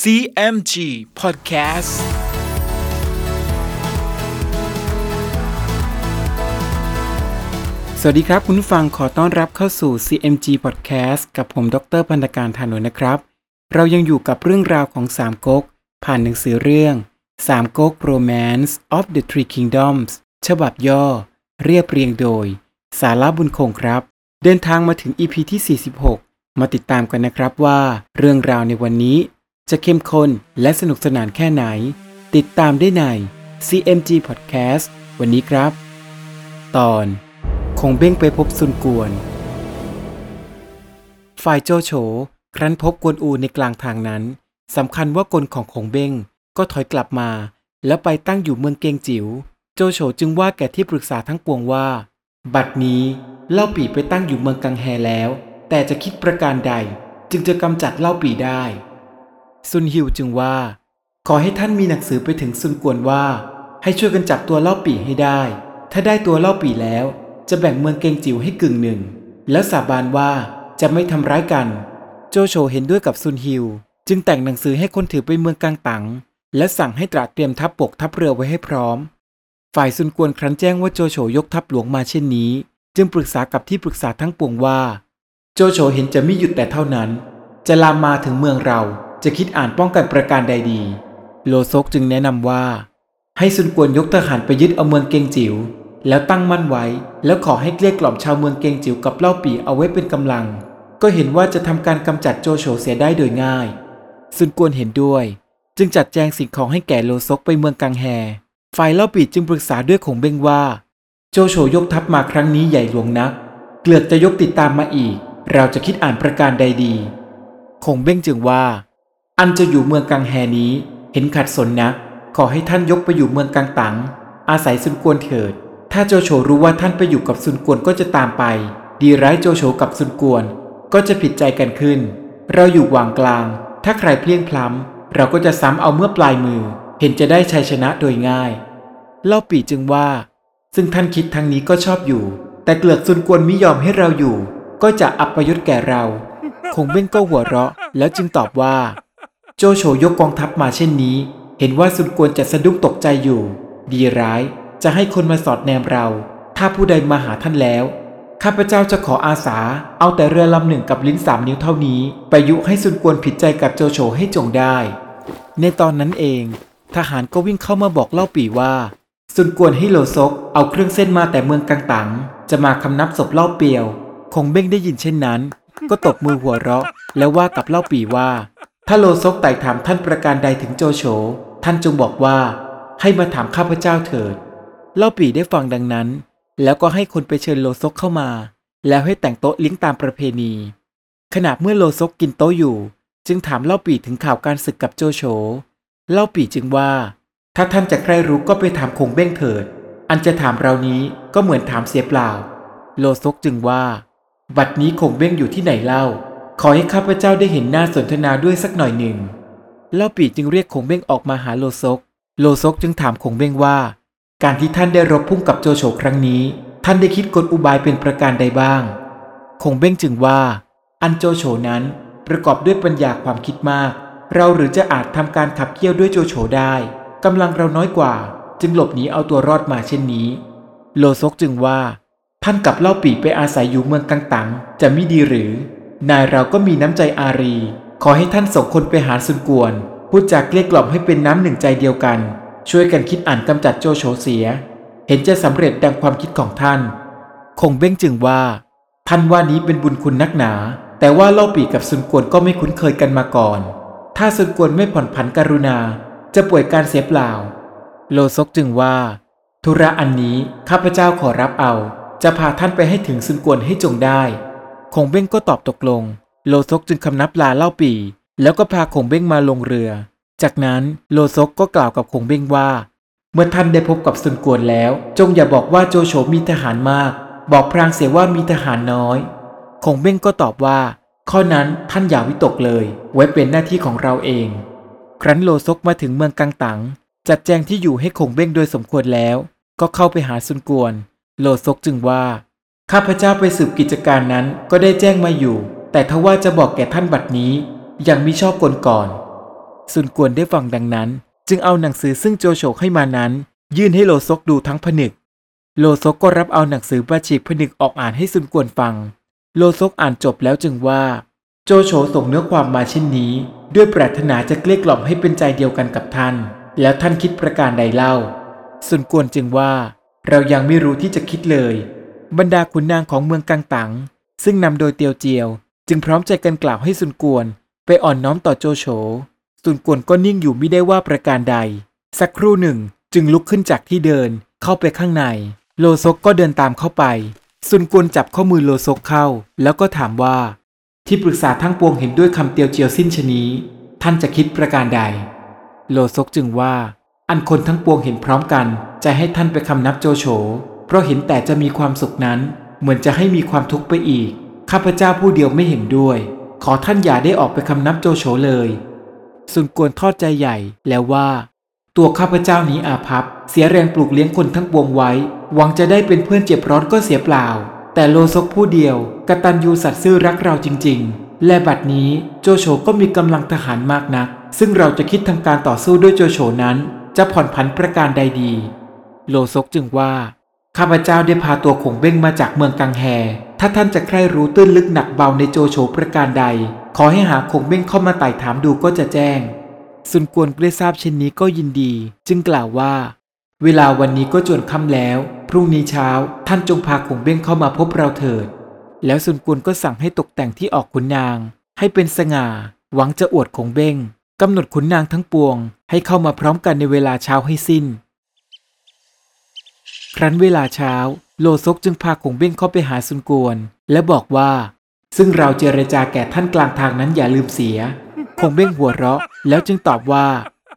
CMG Podcast สวัสดีครับ คุณผู้ฟังขอต้อนรับเข้าสู่ CMG Podcast กับผมดรพันธการธานนนะครับ เรายังอยู่กับเรื่องราวของสามก๊กผ่านหนังสือเรื่องสามก๊ก Romance of the Three Kingdoms ฉบับย่อ เรียบเรียงโดย สาระบุญคงครับ เดินทางมาถึง EP ที่ 46 มาติดตามกันนะครับว่า เรื่องราวในวันนี้ จะเข้มข้นและสนุกสนานแค่ไหน ติดตามได้ใน CMG Podcast วันนี้ครับ ตอนคงเบ้งไปพบซุนกวน ฝ่ายโจโฉครั้นพบกวนอูในกลางทางนั้นสำคัญว่ากลของคงเบ้งก็ถอยกลับมา แล้วไปตั้งอยู่เมืองเกียงจิ๋วโจโฉจึงว่าแก่ที่ปรึกษาทั้งปวงว่า บัดนี้เล่าปี่ไปตั้งอยู่เมืองกังแฮแล้ว แต่จะคิดประการใดจึงจะกำจัดเล่าปี่ได้ ซุนฮิวจึงว่า ขอให้ท่านมีหนังสือไปถึงซุนกวนว่า ให้ช่วยกันจับตัวเล่าปี่ให้ได้ ถ้าได้ตัวเล่าปี่แล้ว จะแบ่งเมืองเกงจิ๋วให้กึ่งหนึ่ง แล้วสาบานว่าจะไม่ทำร้ายกัน โจโฉเห็นด้วยกับซุนฮิว จึงแต่งหนังสือให้คนถือไปเมืองกลางตังและสั่งให้ตราเตรียมทัพปกทัพเรือไว้ให้พร้อม ฝ่ายซุนกวนครั้นแจ้งว่าโจโฉยกทัพหลวงมาเช่นนี้ จึงปรึกษากับที่ปรึกษาทั้งปวงว่า โจโฉเห็นจะไม่หยุดแต่เท่านั้น จะลามมาถึงเมืองเรา จะคิดอ่านป้องกันประการใดดี โลซกจึงแนะนำว่า ให้ซุนกวนยกทหารไปยึดเอาเมืองเกงจิ๋วแล้วตั้งมั่นไว้ แล้วขอให้เกลี้ยกล่อมชาวเมืองเกงจิ๋วกับเล่าปี่เอาไว้เป็นกำลัง ก็เห็นว่าจะทำการกำจัดโจโฉเสียได้โดยง่ายซุนกวนเห็นด้วย จึงจัดแจงสิ่งของให้แก่โลซกไปเมืองกังแฮฝ่ายเล่าปี่จึงปรึกษาด้วยขงเบงว่า โจโฉยกทัพมาครั้งนี้ใหญ่หลวงนัก เกลือกจะยกติดตามมาอีก เราจะคิดอ่านประการใดดี คงเบ้งจึงว่า อันจะอยู่เมืองกังแฮนี้ เห็นขัดสนนักขอให้ท่านยกไปอยู่เมืองกังตัง อาศัยซุนกวนเถิด ถ้าโจโฉรู้ว่าท่านไปอยู่กับซุนกวนก็จะตามไป ดีร้ายโจโฉกับซุนกวน ก็จะผิดใจกันขึ้น เราอยู่วางกลาง ถ้าใครเพลียงพล้ำเราก็จะซ้ำเอาเมื่อปลายมือ เห็นจะได้ชัยชนะโดยง่าย เล่าปีจึงว่า ซึ่งท่านคิดทางนี้ก็ชอบอยู่ แต่เกลือกซุนกวนมิยอมให้เราอยู่ ก็จะอัปยุทธ์แก่เรา คงเบ้งก็หัวเราะ แล้วจึงตอบว่า โจโฉยกกองทัพมาเช่นนี้ เห็นว่าซุนกวนจะสะดุ้งตกใจอยู่ ดีร้ายจะให้คนมาสอดแนมเรา ถ้าผู้ใดมาหาท่านแล้ว ข้าพเจ้าจะขออาสา เอาแต่เรือลำหนึ่งกับลิ้นสามนิ้วเท่านี้ ไปยุให้ซุนกวนผิดใจกับโจโฉให้จงได้ ในตอนนั้นเอง ทหารก็วิ่งเข้ามาบอกเล่าปี่ว่าซุนกวนให้โลซก เอาเครื่องเส้นมาแต่เมืองกังตังจะมาคำนับศพเล่าเปียว คงเบ้งได้ยินเช่นนั้น ก็ตบมือหัวเราะ แล้วว่ากับเล่าปี่ว่า ถ้าโลซกไต่ถามท่านประการใดถึงโจโฉ ท่านจงบอกว่า ให้มาถามข้าพเจ้าเถิด เล่าปี่ได้ฟังดังนั้น แล้วก็ให้คนไปเชิญโลซกเข้ามา แล้วให้แต่งโต๊ะเลี้ยงตามประเพณี ขณะเมื่อโลซกกินโต๊ะอยู่ จึงถามเล่าปี่ถึงข่าวการศึกกับโจโฉ เล่าปี่จึงว่า ถ้าท่านจะใครรู้ก็ไปถามคงเบ้งเถิด อันจะถามเรานี้ก็เหมือนถามเสียเปล่า โลซกจึงว่า บัดนี้คงเบ้งอยู่ที่ไหนเล่า ขอให้ข้าพเจ้าได้เห็นหน้าสนทนาด้วยสักหน่อยหนึ่ง เล่าปีจึงเรียกคงเบ้งออกมาหาโลซก โลซกจึงถามคงเบ้งว่า การที่ท่านได้รบพุ่งกับโจโฉครั้งนี้ ท่านได้คิดกลอุบายเป็นประการใดบ้าง คงเบ้งจึงว่า อันโจโฉนั้นประกอบด้วยปัญญาความคิดมาก เราหรือจะอาจทำการขับเคี่ยวด้วยโจโฉได้กำลังเราน้อยกว่า จึงหลบหนีเอาตัวรอดมาเช่นนี้ โลซกจึงว่า ท่านกับเล่าปีไปอาศัยอยู่เมืองกังตังจะไม่ดีหรือ นายเราก็มีน้ำใจอารี ขอให้ท่านส่งคนไปหาซุนกวนพูดจากเกลี้ยกล่อมให้เป็นน้ำหนึ่งใจเดียวกัน ช่วยกันคิดอ่านกำจัดโจโฉเสีย เห็นจะสำเร็จดังความคิดของท่าน คงเบ้งจึงว่า ท่านว่านี้เป็นบุญคุณนักหนา แต่ว่าเล่าปีกับซุนกวนก็ไม่คุ้นเคยกันมาก่อน ถ้าซุนกวนไม่ผ่อนผันกรุณา จะป่วยการเสียเปล่า โลซกจึงว่า ธุระอันนี้ข้าพเจ้าขอรับเอา จะพาท่านไปให้ถึงซุนกวนให้จงได้ คงเบ้งก็ตอบตกลง โลซกจึงคำนับลาเล่าปี่แล้วก็พาคงเบ้งมาลงเรือ จากนั้นโลซกก็กล่าวกับคงเบ้งว่า เมื่อท่านได้พบกับซุนกวนแล้ว จงอย่าบอกว่าโจโฉมีทหารมาก บอกพรางเสียว่ามีทหารน้อยคงเบ้งก็ตอบว่า ข้อนั้นท่านอย่าวิตกเลย ไว้เป็นหน้าที่ของเราเอง ครั้นโลซกมาถึงเมืองกังตังจัดแจงที่อยู่ให้คงเบ้งโดยสมควรแล้ว ก็เข้าไปหาซุนกวน โลซกจึงว่า ข้าพเจ้าไปสืบกิจการนั้นก็ได้แจ้งมาอยู่ แต่ทว่าจะบอกแก่ท่านบัดนี้ ยังมิชอบกลก่อนซุนกวนได้ฟังดังนั้น จึงเอาหนังสือซึ่งโจโฉให้มานั้น ยื่นให้โลซกดูทั้งผนึก โลซกก็รับเอาหนังสือประฉีกผนึกออกอ่านให้ซุนกวนฟัง โลซกอ่านจบแล้วจึงว่า โจโฉส่งเนื้อความมาเช่นนี้ ด้วยปรารถนาจะเกลี้ยกล่อมให้เป็นใจเดียวกันกับท่าน แล้วท่านคิดประการใดเล่าซุนกวนจึงว่า เรายังไม่รู้ที่จะคิดเลย บรรดาขุนนางของเมืองกังตัง ซึ่งนำโดยเตียวเจียว จึงพร้อมใจกันกล่าวให้ซุนกวน ไปอ่อนน้อมต่อโจโฉซุนกวนก็นิ่งอยู่ไม่ได้ว่าประการใด สักครู่หนึ่งจึงลุกขึ้นจากที่เดินเข้าไปข้างใน โลซกก็เดินตามเข้าไปซุนกวนจับข้อมือโลซกเข้า แล้วก็ถามว่า ที่ปรึกษาทั้งปวงเห็นด้วยคำเตียวเจียวสิ้นชนี้ ท่านจะคิดประการใด โลซกจึงว่า อันคนทั้งปวงเห็นพร้อมกัน จะให้ท่านไปคำนับโจโฉ ราะเห็นแต่จะมีความสุขนั้น เหมือนจะให้มีความทุกข์ไปอีก ข้าพเจ้าผู้เดียวไม่เห็นด้วย ขอท่านอย่าได้ออกไปคำนับโจโฉเลยซุนกวนทอดใจใหญ่แล้วว่า ตัวข้าพเจ้านี้อาภัพ เสียแรงปลูกเลี้ยงคนทั้งปวงไว้ หวังจะได้เป็นเพื่อนเจ็บร้อนก็เสียเปล่า แต่โลซกผู้เดียวกตัญญูสัตย์ซื่อรักเราจริง ๆ และบัดนี้โจโฉก็มีกำลังทหารมากนัก ซึ่งเราจะคิดทำการต่อสู้ด้วยโจโฉนั้น จะผ่อนผันประการใดดี โลซกจึงว่า ข้าพเจ้าได้พาตัวขงเบ้งมาจากเมืองกังแฮ ถ้าท่านจะใคร่รู้ตื้นลึกหนักเบาในโจโฉประการใด ขอให้หาขงเบ้งเข้ามาไต่ถามดูก็จะแจ้งซุนกวนได้ทราบเช่นนี้ก็ยินดี จึงกล่าวว่า เวลาวันนี้ก็จวนค่ำแล้ว พรุ่งนี้เช้า ท่านจงพาขงเบ้งเข้ามาพบเราเถิด แล้วซุนกวนก็สั่งให้ตกแต่งที่ออกขุนนาง ให้เป็นสง่า หวังจะอวดขงเบ้งกำหนดขุนนางทั้งปวง ให้เข้ามาพร้อมกันในเวลาเช้าให้สิ้น รั้นเวลาเช้า โลซกจึงพาขงเบ้งเข้าไปหาซุนกวน และบอกว่า ซึ่งเราเจรจาแก่ท่านกลางทางนั้นอย่าลืมเสียคงเบ้งหัวเราะ แล้วจึงตอบว่า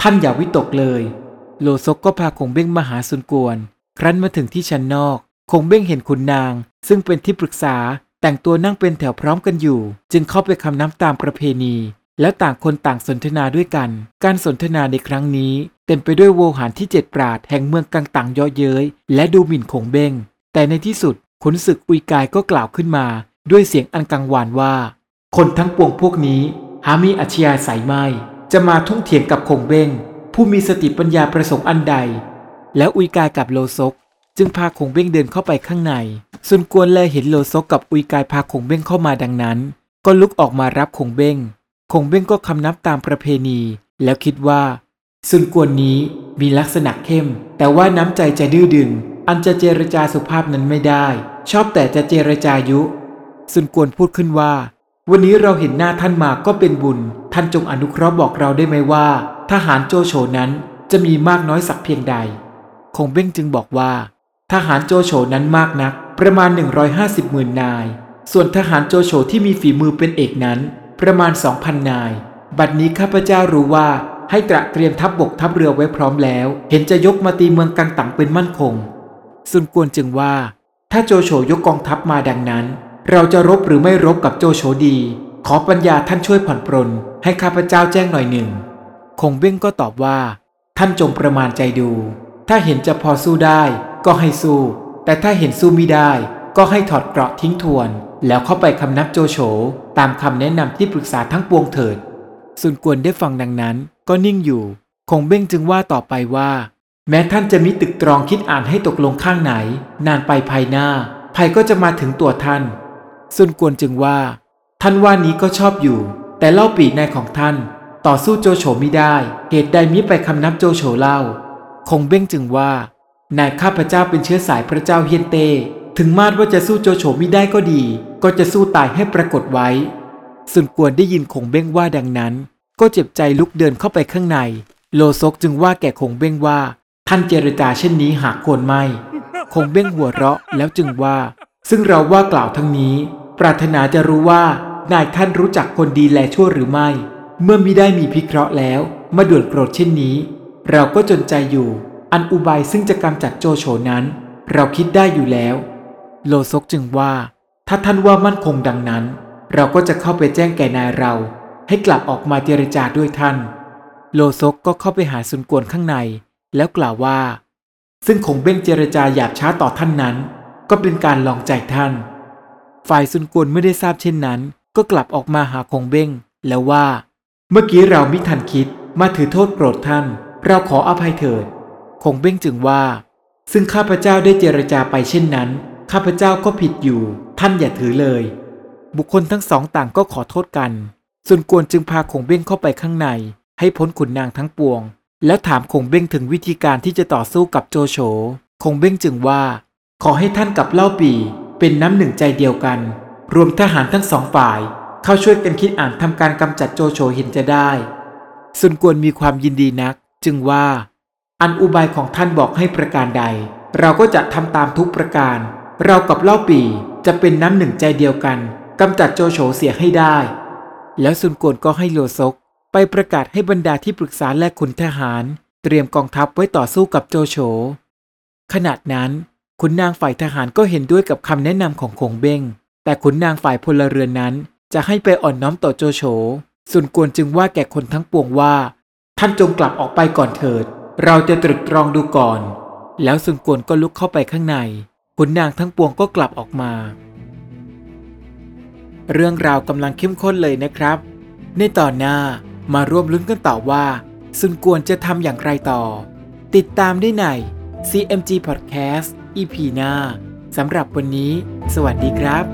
ท่านอย่าวิตกเลย โลซกก็พาคงเบ้งมาหาซุนกวน ครั้นมาถึงที่ชั้นนอก คงเบ้งเห็นขุนนาง ซึ่งเป็นที่ปรึกษาแต่งตัวนั่งเป็นแถวพร้อมกันอยู่ จึงเข้าไปคำน้ำตามประเพณี แล้วต่างคนต่างสนทนาด้วยกัน การสนทนาในครั้งนี้ เต็มไปด้วยโวหารที่เจ็ดปราดแห่งเมืองกังตังยาะเย้ยและดูหมิ่นคงเบ้งแต่ในที่สุดขุนศึกอุยกายก็กล่าวขึ้นมา ด้วยเสียงอันกังวานว่า คนทั้งปวงพวกนี้ หามีอัจฉริยะใสไม่จะมาทุ่งเถียงกับคงเบ้งผู้มีสติปัญญาประสงค์อันใด แล้วอุยกายกับโลซก จึงพาคงเบ้งเดินเข้าไปข้างในซุนกวนแลเห็นโลซกกับอุยกายพาคงเบ้งเข้ามาดังนั้น ก็ลุกออกมารับคงเบ้งคงเบ้งก็คำนับตามประเพณี แล้วคิดว่า ซุนกวนนี้มีลักษณะเข้ม แต่ว่าน้ำใจจะดื้อดึง อันจะเจรจาสุภาพนั้นไม่ได้ ชอบแต่จะเจรจายุ ซุนกวนพูดขึ้นว่า วันนี้เราเห็นหน้าท่านมาก็เป็นบุญ ท่านจงอนุเคราะห์บอกเราได้ไหมว่า ทหารโจโฉนั้นจะมีมากน้อยสักเพียงใด คงเบ้งจึงบอกว่า ทหารโจโฉนั้นมากนัก ประมาณ 150หมื่นนาย ส่วนทหารโจโฉที่มีฝีมือเป็นเอกนั้น ประมาณ 2,000 นาย บัดนี้ข้าพเจ้ารู้ว่า ให้ตระเตรียมทัพบบกทัพเรือไว้พร้อมแล้ว เห็นจะยกมาตีเมืองกังตังเป็นมั่นคง ซุนกวนจึงว่า ถ้าโจโฉยกกองทัพมาดังนั้น เราจะรบหรือไม่รบกับโจโฉดี ขอปัญญาท่านช่วยผ่อนปรน ให้ข้าพเจ้าแจ้งหน่อยหนึ่ง คงเบ้งก็ตอบว่า ท่านจงประมาณใจดู ถ้าเห็นจะพอสู้ได้ ก็ให้สู้ แต่ถ้าเห็นสู้ไม่ได้ ก็ให้ถอดเกราะทิ้งทวน แล้วเข้าไปคำนับโจโฉตามคำแนะนำที่ปรึกษาทั้งปวงเถิด ซุนกวนได้ฟังดังนั้น ก็นิ่งอยู่ คงเบ้งจึงว่าต่อไปว่า แม้ท่านจะมีตึกตรองคิดอ่านให้ตกลงข้างไหน นานไปภายหน้า ภัยก็จะมาถึงตัวท่านซุนกวนจึงว่า ท่านว่านี้ก็ชอบอยู่ แต่เล่าปีในของท่าน ต่อสู้โจโฉไม่ได้ เหตุใดมิไปคำนับโจโฉเล่า คงเบ้งจึงว่านายข้าพเจ้าเป็นเชื้อสายพระเจ้าเฮียนเต ถึงมาดว่าจะสู้โจโฉม่ได้ก็ดี ก็จะสู้ตายให้ปรากฏไว้ซุนกวนได้ยินคงเบ้งว่าดังนั้น ก็เจ็บใจลุกเดินเข้าไปข้างใน โลซกจึงว่าแก่คงเบ้งว่า ท่านเจรจาเช่นนี้หากควรไม่ คงเบ้งหัวเราะแล้วจึงว่า ซึ่งเราว่ากล่าวทั้งนี้ ปรารถนาจะรู้ว่านายท่านรู้จักคนดีแลชั่วหรือไม่ เมื่อมิได้มีพิเคราะห์แล้ว มาด่วนโกรธเช่นนี้ เราก็จนใจอยู่ อันอุบายซึ่งจะกำจัดโจโฉนั้น เราคิดได้อยู่แล้ว โลซกจึงว่า ถ้าท่านว่ามั่นคงดังนั้น เราก็จะเข้าไปแจ้งแก่นายเรา ให้กลับออกมาเจรจาด้วยท่าน โลซกก็เข้าไปหาซุนกวนข้างใน แล้วกล่าวว่า ซึ่งคงเบ้งเจรจาหยาบช้าต่อท่านนั้น ก็เป็นการลองใจท่าน ฝ่ายซุนกวนไม่ได้ทราบเช่นนั้น ก็กลับออกมาหาคงเบ้ง แล้วว่า เมื่อกี้เราไมิทันคิดมาถือโทษโกรธท่าน เราขออภัยเถิด คงเบ้งจึงว่า ซึ่งข้าพเจ้าได้เจรจาไปเช่นนั้น ข้าพเจ้าก็ผิดอยู่ ท่านอย่าถือเลย บุคคลทั้งสองต่างก็ขอโทษกัน ส่วนกวนจึงพาคงเบ้งเข้าไปข้างใน ให้พ้นขุนนางทั้งปวง แล้วถามคงเบ้งถึงวิธีการที่จะต่อสู้กับโจโฉคงเบ้งจึงว่า ขอให้ท่านกับเล่าปีเป็นน้ำหนึ่งใจเดียวกัน รวมทหารทั้งสองฝ่าย เข้าช่วยกันคิดอ่านทำการกำจัดโจโฉเห็นจะได้สุนกวนมีความยินดีนัก จึงว่า อันอุบายของท่านบอกให้ประการใด เราก็จะทำตามทุกประการ เรากับเล่าปีจะเป็นน้ำหนึ่งใจเดียวกันกำจัดโจโฉเสียให้ได้ แล้วซุนกวนก็ให้โลซก ไปประกาศให้บรรดาที่ปรึกษาและขุนทหาร เตรียมกองทัพไว้ต่อสู้กับโจโฉขณะนั้นขุนนางฝ่ายทหารก็เห็นด้วยกับคำแนะนำของคงเบ้ง แต่ขุนนางฝ่ายพลเรือนนั้นจะให้ไปอ่อนน้อมต่อโจโฉซุนกวนจึงว่าแก่คนทั้งปวงว่า ท่านจงกลับออกไปก่อนเถิด เราจะตรึกตรองดูก่อน แล้วซุนกวนก็ลุกเข้าไปข้างในขุนนางทั้งปวงก็กลับออกมา เรื่องราวกำลังเข้มข้นเลยนะครับ ในตอนหน้ามาร่วมลุ้นกันต่อว่าซุนกวนจะทำอย่างไรต่อ ติดตามได้ใน CMG Podcast EP หน้าสำหรับวันนี้ สวัสดีครับ